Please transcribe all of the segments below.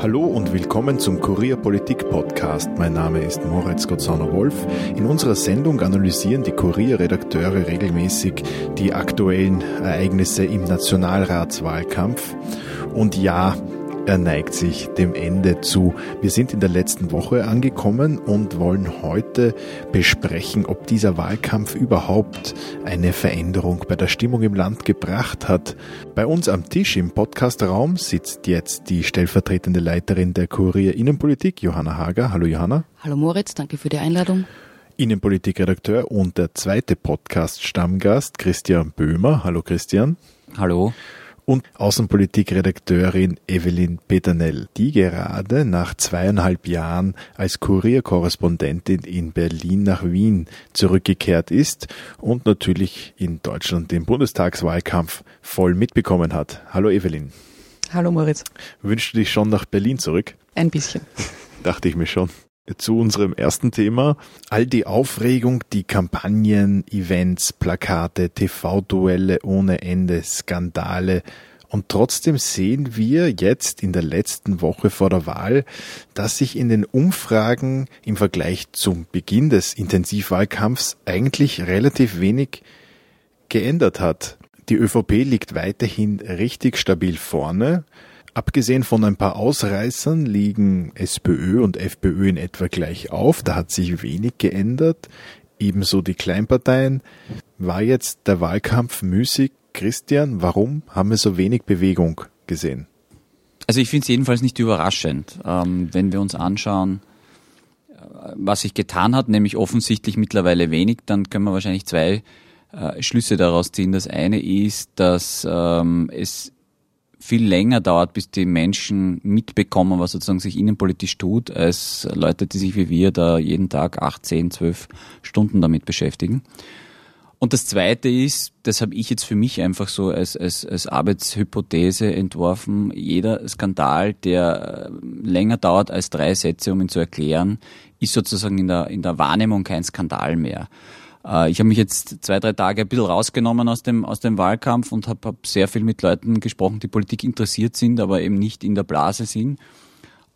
Hallo und willkommen zum Kurier Politik Podcast. Mein Name ist Moritz Gottsauner-Wolf. In unserer Sendung analysieren die Kurier-Redakteure regelmäßig die aktuellen Ereignisse im Nationalratswahlkampf. Und ja, er neigt sich dem Ende zu. Wir sind in der letzten Woche angekommen und wollen heute besprechen, ob dieser Wahlkampf überhaupt eine Veränderung bei der Stimmung im Land gebracht hat. Bei uns am Tisch im Podcastraum sitzt jetzt die stellvertretende Leiterin der Kurier Innenpolitik, Johanna Hager. Hallo Johanna. Hallo Moritz, danke für die Einladung. Innenpolitikredakteur und der zweite Podcast-Stammgast, Christian Böhmer. Hallo Christian. Hallo und Außenpolitikredakteurin Evelyn Peternell, die gerade nach zweieinhalb Jahren als Kurierkorrespondentin in Berlin nach Wien zurückgekehrt ist und natürlich in Deutschland den Bundestagswahlkampf voll mitbekommen hat. Hallo Evelyn. Hallo Moritz. Wünschst du dich schon nach Berlin zurück? Ein bisschen. Dachte ich mir schon zu unserem ersten Thema. All die Aufregung, die Kampagnen, Events, Plakate, TV-Duelle ohne Ende, Skandale. Und trotzdem sehen wir jetzt in der letzten Woche vor der Wahl, dass sich in den Umfragen im Vergleich zum Beginn des Intensivwahlkampfs eigentlich relativ wenig geändert hat. Die ÖVP liegt weiterhin richtig stabil vorne. Abgesehen von ein paar Ausreißern liegen SPÖ und FPÖ in etwa gleich auf. Da hat sich wenig geändert. Ebenso die Kleinparteien. War jetzt der Wahlkampf müßig? Christian, warum haben wir so wenig Bewegung gesehen? Also ich finde es jedenfalls nicht überraschend, ähm, wenn wir uns anschauen, äh, was sich getan hat, nämlich offensichtlich mittlerweile wenig, dann können wir wahrscheinlich zwei äh, Schlüsse daraus ziehen. Das eine ist, dass ähm, es viel länger dauert, bis die Menschen mitbekommen, was sozusagen sich innenpolitisch tut, als Leute, die sich wie wir da jeden Tag acht, zehn, zwölf Stunden damit beschäftigen. Und das Zweite ist, das habe ich jetzt für mich einfach so als, als, als Arbeitshypothese entworfen, jeder Skandal, der äh, länger dauert als drei Sätze, um ihn zu erklären, ist sozusagen in der, in der Wahrnehmung kein Skandal mehr. Äh, ich habe mich jetzt zwei, drei Tage ein bisschen rausgenommen aus dem, aus dem Wahlkampf und habe hab sehr viel mit Leuten gesprochen, die Politik interessiert sind, aber eben nicht in der Blase sind.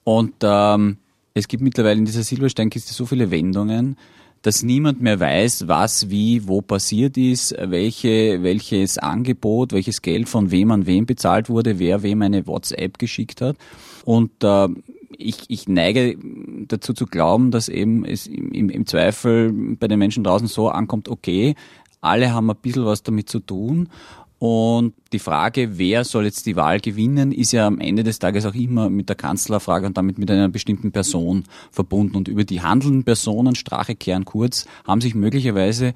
Und ähm, es gibt mittlerweile in dieser Silbersteinkiste so viele Wendungen, dass niemand mehr weiß, was wie wo passiert ist, welche, welches Angebot, welches Geld von wem an wem bezahlt wurde, wer wem eine WhatsApp geschickt hat. Und äh, ich, ich neige dazu zu glauben, dass eben es im, im Zweifel bei den Menschen draußen so ankommt, okay, alle haben ein bisschen was damit zu tun. Und die Frage, wer soll jetzt die Wahl gewinnen, ist ja am Ende des Tages auch immer mit der Kanzlerfrage und damit mit einer bestimmten Person verbunden. Und über die handelnden Personen, Strache, Kern, Kurz, haben sich möglicherweise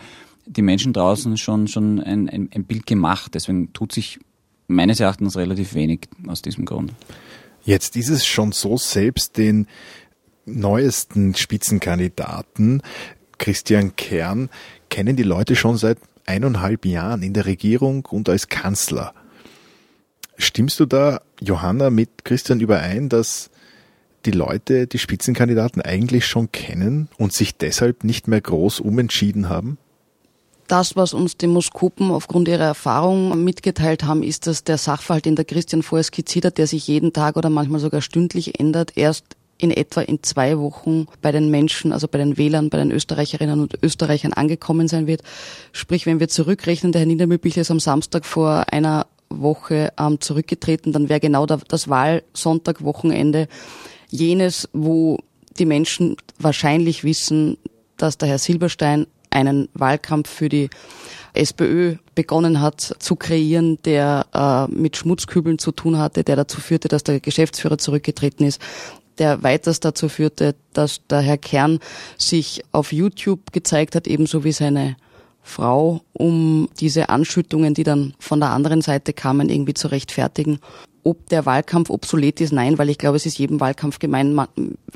die Menschen draußen schon, schon ein, ein, ein Bild gemacht. Deswegen tut sich meines Erachtens relativ wenig aus diesem Grund. Jetzt ist es schon so, selbst den neuesten Spitzenkandidaten, Christian Kern, kennen die Leute schon seit eineinhalb Jahren in der Regierung und als Kanzler. Stimmst du da, Johanna, mit Christian überein, dass die Leute die Spitzenkandidaten eigentlich schon kennen und sich deshalb nicht mehr groß umentschieden haben? Das, was uns Demoskopen aufgrund ihrer Erfahrung mitgeteilt haben, ist, dass der Sachverhalt, den der Christian vorher skizziert hat, der sich jeden Tag oder manchmal sogar stündlich ändert, erst in etwa in zwei Wochen bei den Menschen, also bei den Wählern, bei den Österreicherinnen und Österreichern angekommen sein wird. Sprich, wenn wir zurückrechnen, der Herr Niedermühlbichler ist am Samstag vor einer Woche ähm, zurückgetreten, dann wäre genau das Wahlsonntag, Wochenende jenes, wo die Menschen wahrscheinlich wissen, dass der Herr Silberstein einen Wahlkampf für die SPÖ begonnen hat zu kreieren, der äh, mit Schmutzkübeln zu tun hatte, der dazu führte, dass der Geschäftsführer zurückgetreten ist, der weiters dazu führte, dass der Herr Kern sich auf YouTube gezeigt hat, ebenso wie seine Frau, um diese Anschüttungen, die dann von der anderen Seite kamen, irgendwie zu rechtfertigen ob der Wahlkampf obsolet ist, nein, weil ich glaube, es ist jedem Wahlkampf gemein.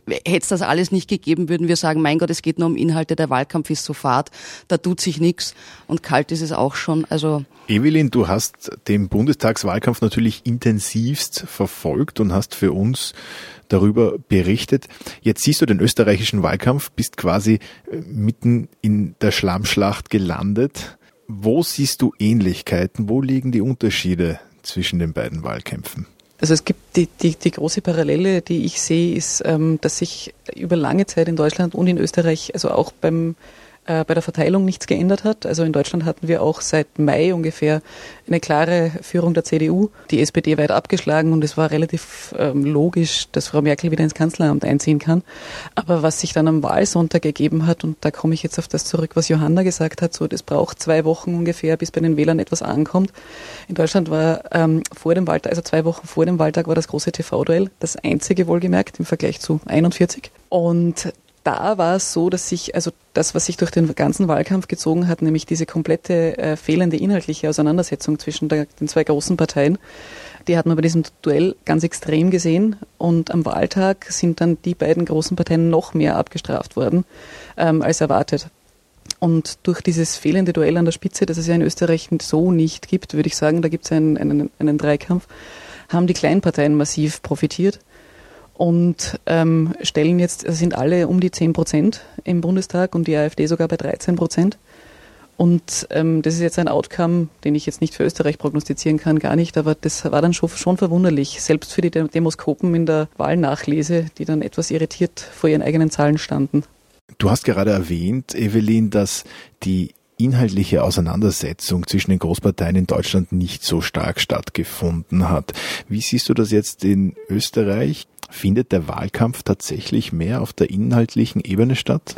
Hätte es das alles nicht gegeben, würden wir sagen, mein Gott, es geht nur um Inhalte, der Wahlkampf ist so fad, da tut sich nichts und kalt ist es auch schon. Also Evelyn, du hast den Bundestagswahlkampf natürlich intensivst verfolgt und hast für uns darüber berichtet. Jetzt siehst du den österreichischen Wahlkampf, bist quasi äh, mitten in der Schlammschlacht gelandet. Wo siehst du Ähnlichkeiten? Wo liegen die Unterschiede zwischen den beiden Wahlkämpfen? Also es gibt die, die, die große Parallele, die ich sehe, ist, ähm, dass sich über lange Zeit in Deutschland und in Österreich, also auch beim äh, bei der Verteilung nichts geändert hat. Also in Deutschland hatten wir auch seit Mai ungefähr eine klare Führung der CDU, die SPD weit abgeschlagen und es war relativ ähm, logisch, dass Frau Merkel wieder ins Kanzleramt einziehen kann. Aber was sich dann am Wahlsonntag ergeben hat, und da komme ich jetzt auf das zurück, was Johanna gesagt hat, so das braucht zwei Wochen ungefähr, bis bei den Wählern etwas ankommt. In Deutschland war ähm, vor dem Wahltag, also zwei Wochen vor dem Wahltag war das große TV-Duell, das einzige wohlgemerkt im Vergleich zu 41. Und da war es so, dass sich, also das, was sich durch den ganzen Wahlkampf gezogen hat, nämlich diese komplette äh, fehlende inhaltliche Auseinandersetzung zwischen der, den zwei großen Parteien, die hat man bei diesem Duell ganz extrem gesehen. Und am Wahltag sind dann die beiden großen Parteien noch mehr abgestraft worden ähm, als erwartet. Und durch dieses fehlende Duell an der Spitze, das es ja in Österreich so nicht gibt, würde ich sagen, da gibt es einen, einen, einen Dreikampf, haben die Kleinparteien massiv profitiert und ähm, stellen jetzt, sind alle um die 10 Prozent im Bundestag und die AfD sogar bei 13 Prozent. Und ähm, das ist jetzt ein Outcome, den ich jetzt nicht für Österreich prognostizieren kann, gar nicht, aber das war dann schon, schon verwunderlich, selbst für die Demoskopen in der Wahlnachlese, die dann etwas irritiert vor ihren eigenen Zahlen standen. Du hast gerade erwähnt, Evelyn, dass die inhaltliche Auseinandersetzung zwischen den Großparteien in Deutschland nicht so stark stattgefunden hat. Wie siehst du das jetzt in Österreich? Findet der Wahlkampf tatsächlich mehr auf der inhaltlichen Ebene statt?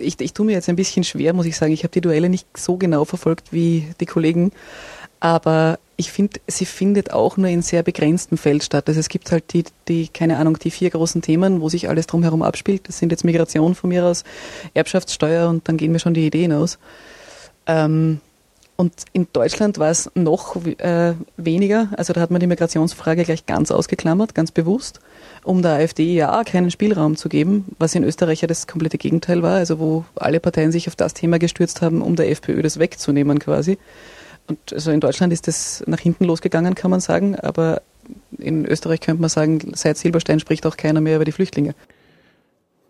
Ich, ich tue mir jetzt ein bisschen schwer, muss ich sagen. Ich habe die Duelle nicht so genau verfolgt wie die Kollegen. Aber ich finde, sie findet auch nur in sehr begrenztem Feld statt. Also es gibt halt die, die, keine Ahnung, die vier großen Themen, wo sich alles drumherum abspielt. Das sind jetzt Migration von mir aus, Erbschaftssteuer und dann gehen mir schon die Ideen aus. Ähm, und in Deutschland war es noch äh, weniger. Also da hat man die Migrationsfrage gleich ganz ausgeklammert, ganz bewusst um der AfD ja keinen Spielraum zu geben, was in Österreich ja das komplette Gegenteil war, also wo alle Parteien sich auf das Thema gestürzt haben, um der FPÖ das wegzunehmen quasi. Und also in Deutschland ist das nach hinten losgegangen, kann man sagen, aber in Österreich könnte man sagen, seit Silberstein spricht auch keiner mehr über die Flüchtlinge.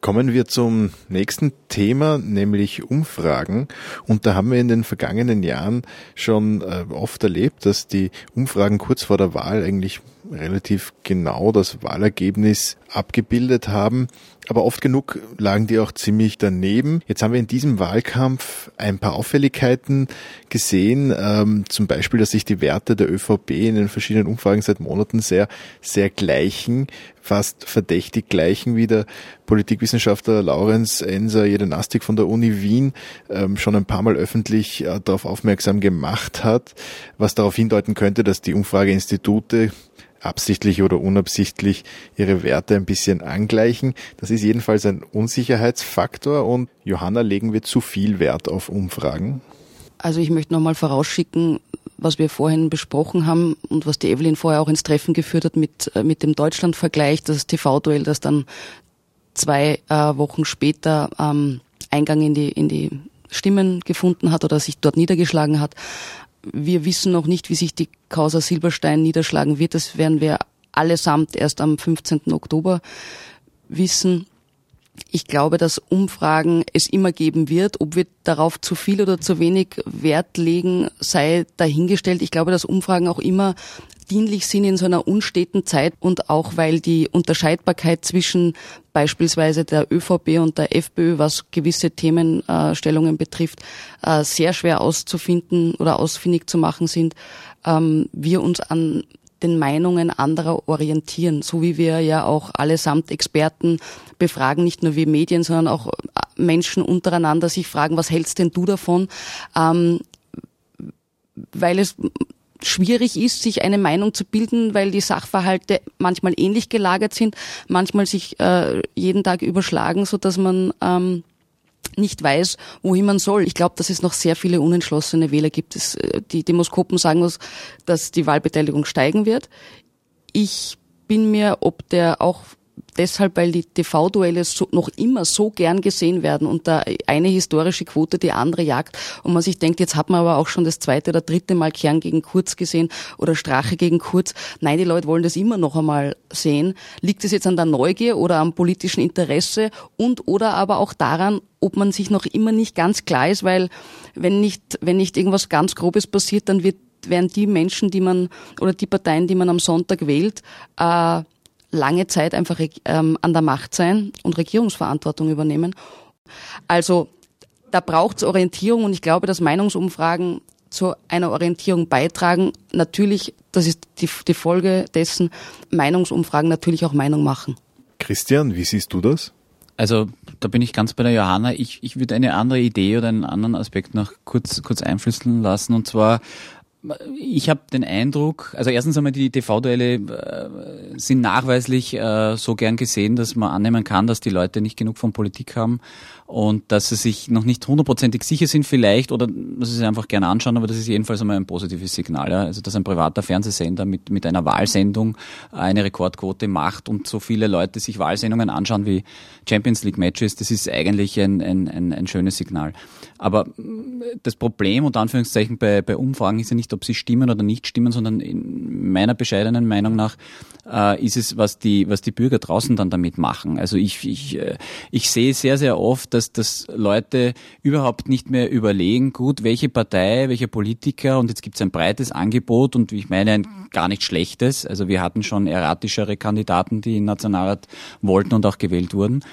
Kommen wir zum nächsten Thema, nämlich Umfragen. Und da haben wir in den vergangenen Jahren schon äh, oft erlebt, dass die Umfragen kurz vor der Wahl eigentlich relativ genau das Wahlergebnis abgebildet haben. Aber oft genug lagen die auch ziemlich daneben. Jetzt haben wir in diesem Wahlkampf ein paar Auffälligkeiten gesehen. Ähm, zum Beispiel, dass sich die Werte der ÖVP in den verschiedenen Umfragen seit Monaten sehr, sehr gleichen, fast verdächtig gleichen, wie der Politikwissenschaftler Laurenz Enser Jedenastik von der Uni Wien ähm, schon ein paar Mal öffentlich äh, darauf aufmerksam gemacht hat, was darauf hindeuten könnte, dass die Umfrageinstitute absichtlich oder unabsichtlich ihre Werte ein bisschen angleichen. Das ist jedenfalls ein Unsicherheitsfaktor und Johanna, legen wir zu viel Wert auf Umfragen? Also ich möchte nochmal vorausschicken, was wir vorhin besprochen haben und was die Evelyn vorher auch ins Treffen geführt hat mit, äh, mit dem Deutschland-Vergleich, das TV-Duell, das dann zwei äh, Wochen später ähm, Eingang in die, in die Stimmen gefunden hat oder sich dort niedergeschlagen hat. Wir wissen noch nicht, wie sich die Causa Silberstein niederschlagen wird. Das werden wir allesamt erst am 15. Oktober wissen. Ich glaube, dass Umfragen es immer geben wird. Ob wir darauf zu viel oder zu wenig Wert legen, sei dahingestellt. Ich glaube, dass Umfragen auch immer dienlich sind in so einer unsteten Zeit und auch weil die Unterscheidbarkeit zwischen beispielsweise der ÖVP und der FPÖ, was gewisse Themenstellungen betrifft, äh, sehr schwer auszufinden oder ausfindig zu machen sind, ähm, wir uns an den Meinungen anderer orientieren, so wie wir ja auch allesamt Experten befragen, nicht nur wir Medien, sondern auch äh, Menschen untereinander sich fragen, was hältst denn du davon? Ähm, weil es schwierig ist, sich eine Meinung zu bilden, weil die Sachverhalte manchmal ähnlich gelagert sind, manchmal sich äh, jeden Tag überschlagen, so dass man ähm, nicht weiß, wohin man soll. Ich glaube, dass es noch sehr viele unentschlossene Wähler gibt. Es, äh, die Demoskopen sagen uns, dass die Wahlbeteiligung steigen wird. Ich bin mir, ob der auch deshalb, weil die TV-Duelle so, noch immer so gern gesehen werden und da eine historische Quote die andere jagt und man sich denkt, jetzt hat man aber auch schon das zweite oder dritte Mal Kern gegen Kurz gesehen oder Strache gegen Kurz. Nein, die Leute wollen das immer noch einmal sehen. Liegt es jetzt an der Neugier oder am politischen Interesse und oder aber auch daran, ob man sich noch immer nicht ganz klar ist, weil wenn nicht, wenn nicht irgendwas ganz Grobes passiert, dann wird werden die Menschen, die man oder die Parteien, die man am Sonntag wählt, äh, lange Zeit einfach ähm, an der Macht sein und Regierungsverantwortung übernehmen. Also da braucht es Orientierung und ich glaube, dass Meinungsumfragen zu einer Orientierung beitragen. Natürlich, das ist die, die Folge dessen, Meinungsumfragen natürlich auch Meinung machen. Christian, wie siehst du das? Also da bin ich ganz bei der Johanna. Ich, ich würde eine andere Idee oder einen anderen Aspekt noch kurz, kurz einflüssen lassen. Und zwar ich habe den Eindruck, also erstens einmal die TV-Duelle äh, sind nachweislich äh, so gern gesehen, dass man annehmen kann, dass die Leute nicht genug von Politik haben und dass sie sich noch nicht hundertprozentig sicher sind vielleicht oder dass sie sich einfach gerne anschauen, aber das ist jedenfalls einmal ein positives Signal. Ja? Also dass ein privater Fernsehsender mit, mit einer Wahlsendung eine Rekordquote macht und so viele Leute sich Wahlsendungen anschauen wie Champions League Matches, das ist eigentlich ein, ein, ein, ein schönes Signal. Aber das Problem unter Anführungszeichen bei, bei Umfragen ist ja nicht, ob sie stimmen oder nicht stimmen, sondern in meiner bescheidenen Meinung nach äh, ist es, was die, was die Bürger draußen dann damit machen. Also ich, ich, äh, ich sehe sehr, sehr oft, dass, dass Leute überhaupt nicht mehr überlegen, gut, welche Partei, welcher Politiker und jetzt gibt es ein breites Angebot und ich meine ein gar nicht schlechtes. Also wir hatten schon erratischere Kandidaten, die in Nationalrat wollten und auch gewählt wurden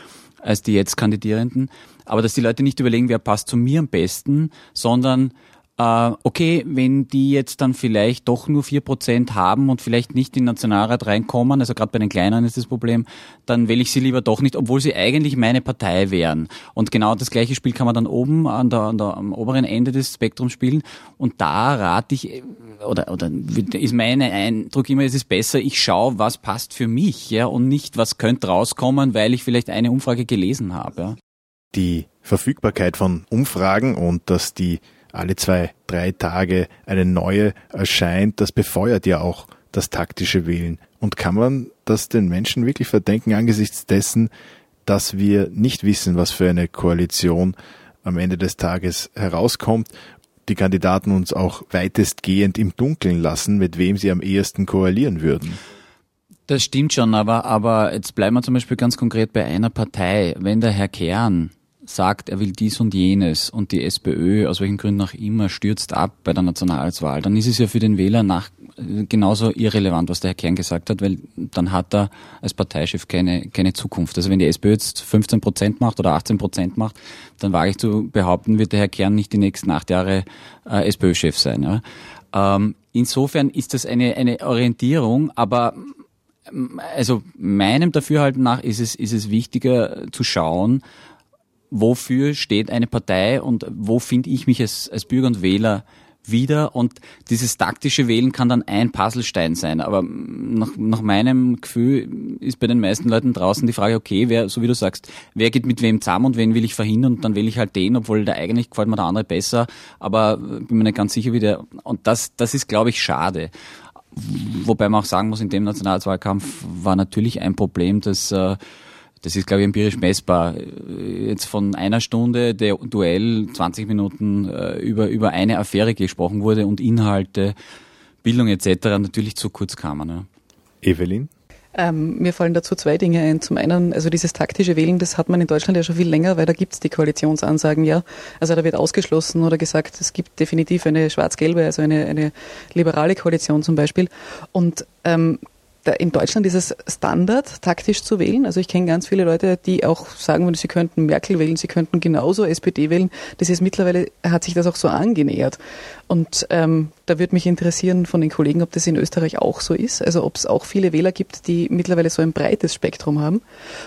als die jetzt Kandidierenden. Aber dass die Leute nicht überlegen, wer passt zu mir am besten, sondern äh, okay, wenn die jetzt dann vielleicht doch nur vier Prozent haben und vielleicht nicht in den Nationalrat reinkommen, also gerade bei den Kleineren ist das Problem, dann wähle ich sie lieber doch nicht, obwohl sie eigentlich meine Partei wären. Und genau das gleiche Spiel kann man dann oben an der, an der, am oberen Ende des Spektrums spielen. Und da rate ich, oder, oder ist mein Eindruck immer, es ist besser, ich schaue, was passt für mich, ja, und nicht, was könnte rauskommen, weil ich vielleicht eine Umfrage gelesen habe. Ja. Die Verfügbarkeit von Umfragen und dass die alle zwei, drei Tage eine neue erscheint, das befeuert ja auch das taktische Wählen. Und kann man das den Menschen wirklich verdenken angesichts dessen, dass wir nicht wissen, was für eine Koalition am Ende des Tages herauskommt, die Kandidaten uns auch weitestgehend im Dunkeln lassen, mit wem sie am ehesten koalieren würden? Das stimmt schon, aber, aber jetzt bleiben wir zum Beispiel ganz konkret bei einer Partei. Wenn der Herr Kern sagt, er will dies und jenes und die SPÖ, aus welchen Gründen auch immer, stürzt ab bei der Nationalratswahl, dann ist es ja für den Wähler nach genauso irrelevant, was der Herr Kern gesagt hat, weil dann hat er als Parteichef keine, keine Zukunft. Also wenn die SPÖ jetzt 15 Prozent macht oder 18 Prozent macht, dann wage ich zu behaupten, wird der Herr Kern nicht die nächsten acht Jahre äh, SPÖ-Chef sein. Ja. Ähm, insofern ist das eine, eine Orientierung, aber also meinem Dafürhalten nach ist es, ist es wichtiger zu schauen, wofür steht eine Partei und wo finde ich mich als, als Bürger und Wähler wieder und dieses taktische Wählen kann dann ein Puzzlestein sein. Aber nach, nach meinem Gefühl ist bei den meisten Leuten draußen die Frage, okay, wer, so wie du sagst, wer geht mit wem zusammen und wen will ich verhindern und dann wähle ich halt den, obwohl der eigentlich gefällt mir der andere besser, aber bin mir nicht ganz sicher, wie der, und das, das ist, glaube ich, schade. Wobei man auch sagen muss, in dem Nationalwahlkampf war natürlich ein Problem, dass äh, das ist, glaube ich, empirisch messbar. Jetzt von einer Stunde der Duell 20 Minuten äh, über, über eine Affäre gesprochen wurde und Inhalte, Bildung etc. natürlich zu kurz kamen. Ja. Evelyn? Ähm, mir fallen dazu zwei Dinge ein. Zum einen, also dieses taktische Wählen, das hat man in Deutschland ja schon viel länger, weil da gibt es die Koalitionsansagen ja. Also da wird ausgeschlossen oder gesagt, es gibt definitiv eine schwarz-gelbe, also eine, eine liberale Koalition zum Beispiel. Und ähm, in Deutschland ist es Standard, taktisch zu wählen. Also ich kenne ganz viele Leute, die auch sagen würden, sie könnten Merkel wählen, sie könnten genauso SPD wählen. Das ist mittlerweile, hat sich das auch so angenähert. Und ähm, da würde mich interessieren von den Kollegen, ob das in Österreich auch so ist. Also ob es auch viele Wähler gibt, die mittlerweile so ein breites Spektrum haben.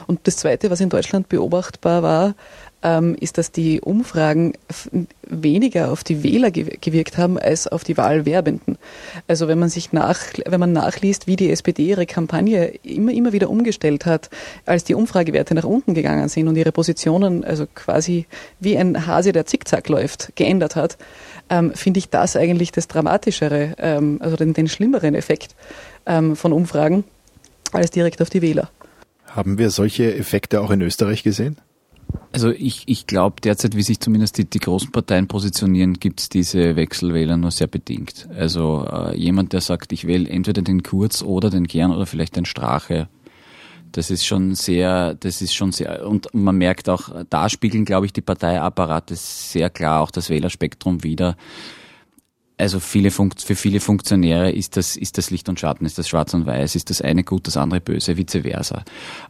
Und das Zweite, was in Deutschland beobachtbar war, ähm, ist, dass die Umfragen weniger auf die Wähler gewirkt haben als auf die Wahlwerbenden. Also wenn man sich nach, wenn man nachliest, wie die SPD ihre Kampagne immer, immer wieder umgestellt hat, als die Umfragewerte nach unten gegangen sind und ihre Positionen, also quasi wie ein Hase, der zickzack läuft, geändert hat, ähm, finde ich das eigentlich das Dramatischere, ähm, also den, den, schlimmeren Effekt ähm, von Umfragen als direkt auf die Wähler. Haben wir solche Effekte auch in Österreich gesehen? Also ich, ich glaube derzeit, wie sich zumindest die, die großen Parteien positionieren, gibt es diese Wechselwähler nur sehr bedingt. Also äh, jemand, der sagt, ich wähle entweder den Kurz oder den Gern oder vielleicht den Strache, das ist schon sehr, das ist schon sehr, und man merkt auch, da spiegeln, glaube ich, die Parteiapparate sehr klar auch das Wählerspektrum wieder also viele Funkt für viele Funktionäre ist das, ist das Licht und Schatten, ist das Schwarz und Weiß, ist das eine gut, das andere böse, vice versa.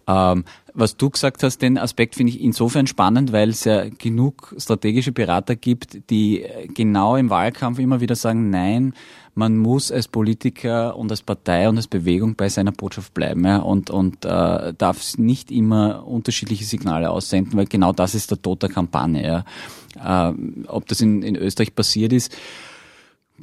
Ähm, was du gesagt hast, den Aspekt finde ich insofern spannend, weil es ja genug strategische Berater gibt, die genau im Wahlkampf immer wieder sagen, nein, man muss als Politiker und als Partei und als Bewegung bei seiner Botschaft bleiben ja, und, und äh, darf nicht immer unterschiedliche Signale aussenden, weil genau das ist der Tod der Kampagne. Ja. Äh, ob das in, in Österreich passiert ist,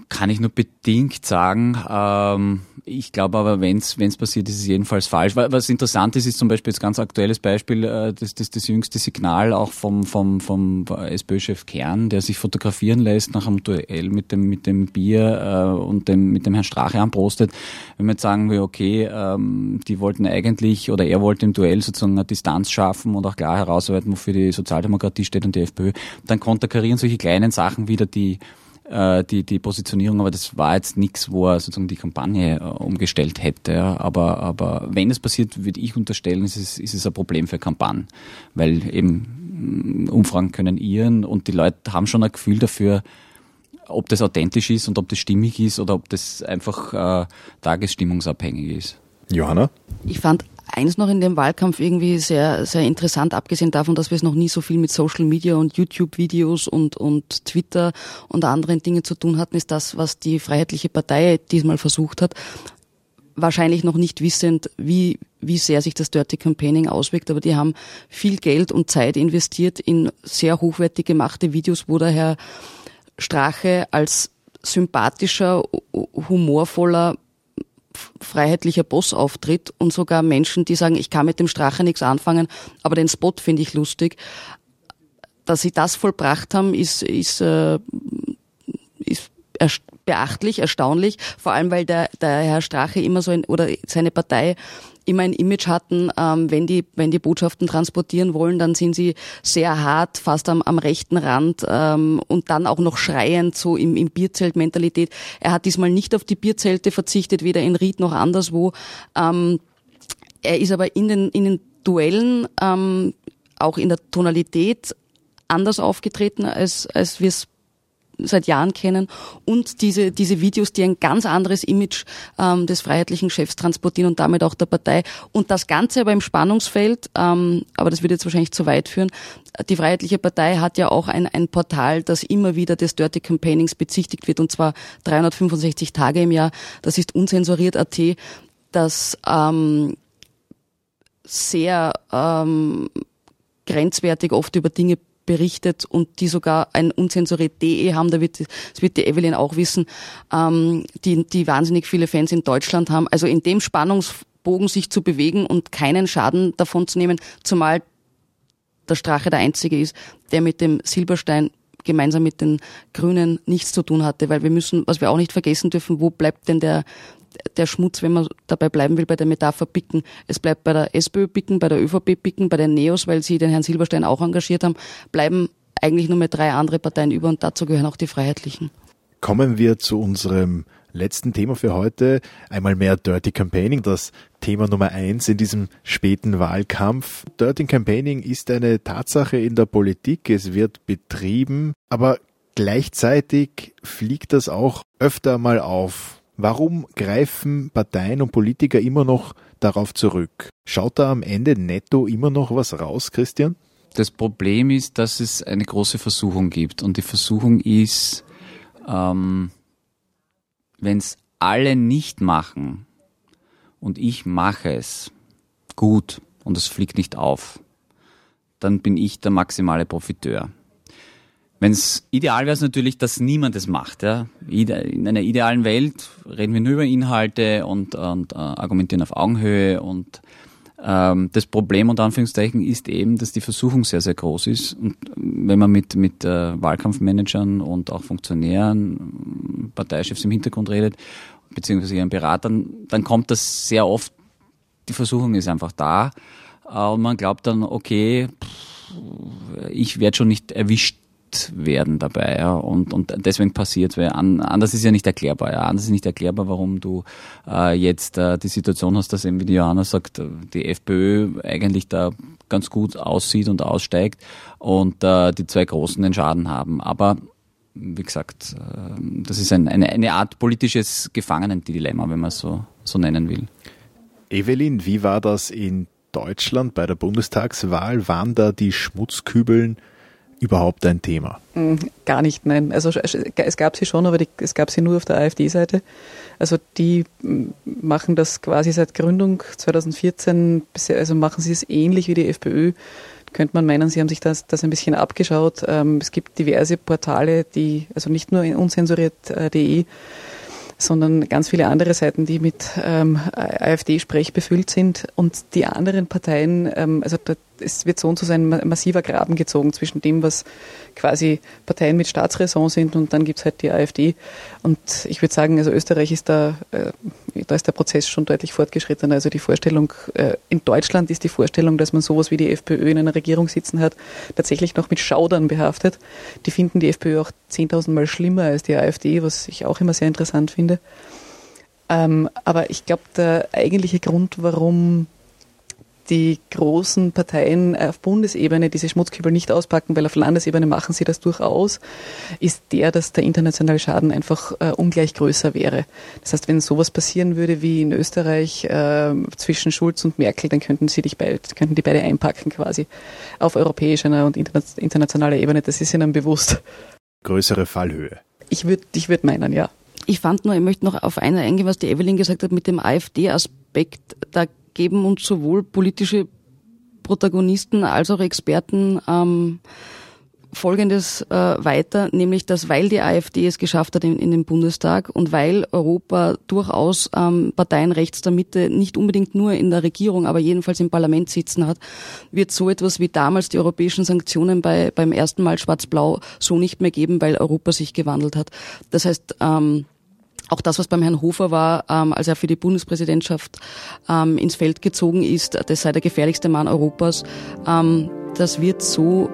kann ich nur bedingt sagen. Ähm, ich glaube aber, wenn es passiert, ist es jedenfalls falsch. Was interessant ist, ist zum Beispiel jetzt ganz aktuelles Beispiel, äh, das, das, das jüngste Signal auch vom, vom, vom SPÖ-Chef Kern, der sich fotografieren lässt nach einem Duell mit dem, mit dem Bier äh, und dem, mit dem Herrn Strache anprostet. Wenn man jetzt sagen will, okay, ähm, die wollten eigentlich oder er wollte im Duell sozusagen eine Distanz schaffen und auch klar herausarbeiten, wofür die Sozialdemokratie steht und die FPÖ, dann konterkarieren solche kleinen Sachen wieder die äh, die, die Positionierung, aber das war jetzt nichts, wo er sozusagen die Kampagne äh, umgestellt hätte. Ja. Aber, aber wenn es passiert, würde ich unterstellen, ist es, ist es ein Problem für Kampagnen, weil eben mm, Umfragen können irren und die Leute haben schon ein Gefühl dafür, ob das authentisch ist und ob das stimmig ist oder ob das einfach äh, tagesstimmungsabhängig ist. Johanna? Ich fand eins noch in dem Wahlkampf irgendwie sehr, sehr interessant, abgesehen davon, dass wir es noch nie so viel mit Social Media und YouTube-Videos und, und Twitter und anderen Dingen zu tun hatten, ist das, was die Freiheitliche Partei diesmal versucht hat. Wahrscheinlich noch nicht wissend, wie, wie sehr sich das Dirty Campaigning auswirkt, aber die haben viel Geld und Zeit investiert in sehr hochwertig gemachte Videos, wo der Herr Strache als sympathischer, humorvoller freiheitlicher Boss auftritt und sogar Menschen, die sagen, ich kann mit dem Strache nichts anfangen, aber den Spot finde ich lustig. Dass sie das vollbracht haben, ist, ist, äh, ist beachtlich, erstaunlich, vor allem weil der, der Herr Strache immer so ein, oder seine Partei immer ein Image hatten, ähm, wenn die wenn die Botschaften transportieren wollen, dann sind sie sehr hart, fast am, am rechten Rand ähm, und dann auch noch schreiend so im, im Bierzelt-Mentalität. Er hat diesmal nicht auf die Bierzelte verzichtet, weder in Ried noch anderswo. Ähm, er ist aber in den in den Duellen ähm, auch in der Tonalität anders aufgetreten, als, als wir es seit Jahren kennen und diese, diese Videos, die ein ganz anderes Image ähm, des freiheitlichen Chefs transportieren und damit auch der Partei. Und das Ganze aber im Spannungsfeld, ähm, aber das würde jetzt wahrscheinlich zu weit führen, die Freiheitliche Partei hat ja auch ein, ein Portal, das immer wieder des Dirty Campaignings bezichtigt wird und zwar 365 Tage im Jahr. Das ist unsensuriert.at, das ähm, sehr ähm, grenzwertig oft über Dinge berichtet und die sogar ein unzensuriert.de haben, da wird, das wird die Evelyn auch wissen, ähm, die, die wahnsinnig viele Fans in Deutschland haben. Also in dem Spannungsbogen sich zu bewegen und keinen Schaden davon zu nehmen, zumal der Strache der Einzige ist, der mit dem Silberstein gemeinsam mit den Grünen nichts zu tun hatte, weil wir müssen, was wir auch nicht vergessen dürfen, wo bleibt denn der der Schmutz, wenn man dabei bleiben will, bei der Metapher Bicken. Es bleibt bei der SPÖ Bicken, bei der ÖVP Bicken, bei den Neos, weil sie den Herrn Silberstein auch engagiert haben, bleiben eigentlich nur mehr drei andere Parteien über und dazu gehören auch die Freiheitlichen. Kommen wir zu unserem letzten Thema für heute. Einmal mehr Dirty Campaigning, das Thema Nummer eins in diesem späten Wahlkampf. Dirty Campaigning ist eine Tatsache in der Politik. Es wird betrieben, aber gleichzeitig fliegt das auch öfter mal auf. Warum greifen Parteien und Politiker immer noch darauf zurück? Schaut da am Ende netto immer noch was raus, Christian? Das Problem ist, dass es eine große Versuchung gibt. Und die Versuchung ist, ähm, wenn es alle nicht machen und ich mache es gut und es fliegt nicht auf, dann bin ich der maximale Profiteur. Wenn es ideal wäre es natürlich, dass niemand es macht. Ja. In einer idealen Welt reden wir nur über Inhalte und, und äh, argumentieren auf Augenhöhe und ähm, das Problem unter Anführungszeichen ist eben, dass die Versuchung sehr, sehr groß ist. Und wenn man mit, mit äh, Wahlkampfmanagern und auch Funktionären, Parteichefs im Hintergrund redet, beziehungsweise ihren Beratern, dann kommt das sehr oft, die Versuchung ist einfach da. Äh, und man glaubt dann, okay, pff, ich werde schon nicht erwischt werden dabei. Ja, und, und deswegen passiert weil an, anders ist ja nicht erklärbar. Ja, anders ist nicht erklärbar, warum du äh, jetzt äh, die Situation hast, dass eben, wie Johanna sagt, die FPÖ eigentlich da ganz gut aussieht und aussteigt und äh, die zwei Großen den Schaden haben. Aber wie gesagt, ähm, das ist ein, eine, eine Art politisches Gefangenendilemma, wenn man es so, so nennen will. Evelyn, wie war das in Deutschland bei der Bundestagswahl? Waren da die Schmutzkübeln überhaupt ein Thema? Mm, gar nicht, nein. Also es gab sie schon, aber die, es gab sie nur auf der AfD-Seite. Also die mm, machen das quasi seit Gründung 2014, also machen sie es ähnlich wie die FPÖ. Könnte man meinen, sie haben sich das, das ein bisschen abgeschaut. Ähm, es gibt diverse Portale, die, also nicht nur unsensuriert.de, sondern ganz viele andere Seiten, die mit ähm, AfD-Sprech befüllt sind. Und die anderen Parteien, ähm, also es wird so und so sein massiver Graben gezogen zwischen dem, was quasi Parteien mit Staatsräson sind und dann gibt's halt die AfD. Und ich würde sagen, also Österreich ist da, äh, da ist der Prozess schon deutlich fortgeschritten. Also die Vorstellung, äh, in Deutschland ist die Vorstellung, dass man sowas wie die FPÖ in einer Regierung sitzen hat, tatsächlich noch mit Schaudern behaftet. Die finden die FPÖ auch 10.000 Mal schlimmer als die AfD, was ich auch immer sehr interessant finde. Ähm, aber ich glaube, der eigentliche Grund, warum die großen Parteien auf Bundesebene diese Schmutzkübel nicht auspacken, weil auf Landesebene machen sie das durchaus, ist der, dass der internationale Schaden einfach äh, ungleich größer wäre. Das heißt, wenn sowas passieren würde wie in Österreich äh, zwischen Schulz und Merkel, dann könnten sie dich beide, könnten die beide einpacken quasi auf europäischer und internationaler Ebene. Das ist ihnen bewusst. Größere Fallhöhe. Ich würde ich würd meinen, ja. Ich fand nur, ich möchte noch auf eine eingehen, was die Evelyn gesagt hat mit dem AfD-Aspekt. Da geben uns sowohl politische Protagonisten als auch Experten ähm, Folgendes äh, weiter, nämlich dass weil die AfD es geschafft hat in, in den Bundestag und weil Europa durchaus ähm, Parteien rechts der Mitte nicht unbedingt nur in der Regierung, aber jedenfalls im Parlament sitzen hat, wird so etwas wie damals die europäischen Sanktionen bei, beim ersten Mal Schwarz-Blau so nicht mehr geben, weil Europa sich gewandelt hat. Das heißt, ähm, auch das, was beim Herrn Hofer war, ähm, als er für die Bundespräsidentschaft ähm, ins Feld gezogen ist, das sei der gefährlichste Mann Europas, ähm, das wird so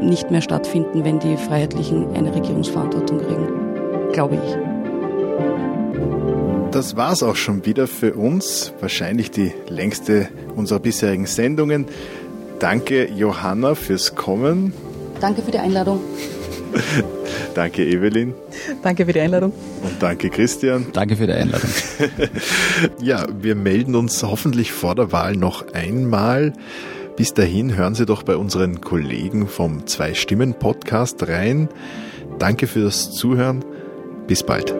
nicht mehr stattfinden, wenn die Freiheitlichen eine Regierungsverantwortung kriegen, glaube ich. Das war's auch schon wieder für uns. Wahrscheinlich die längste unserer bisherigen Sendungen. Danke Johanna fürs Kommen. Danke für die Einladung. danke, Evelyn. Danke für die Einladung. Und danke, Christian. Danke für die Einladung. ja, wir melden uns hoffentlich vor der Wahl noch einmal. Bis dahin hören Sie doch bei unseren Kollegen vom Zwei-Stimmen-Podcast rein. Danke fürs Zuhören. Bis bald.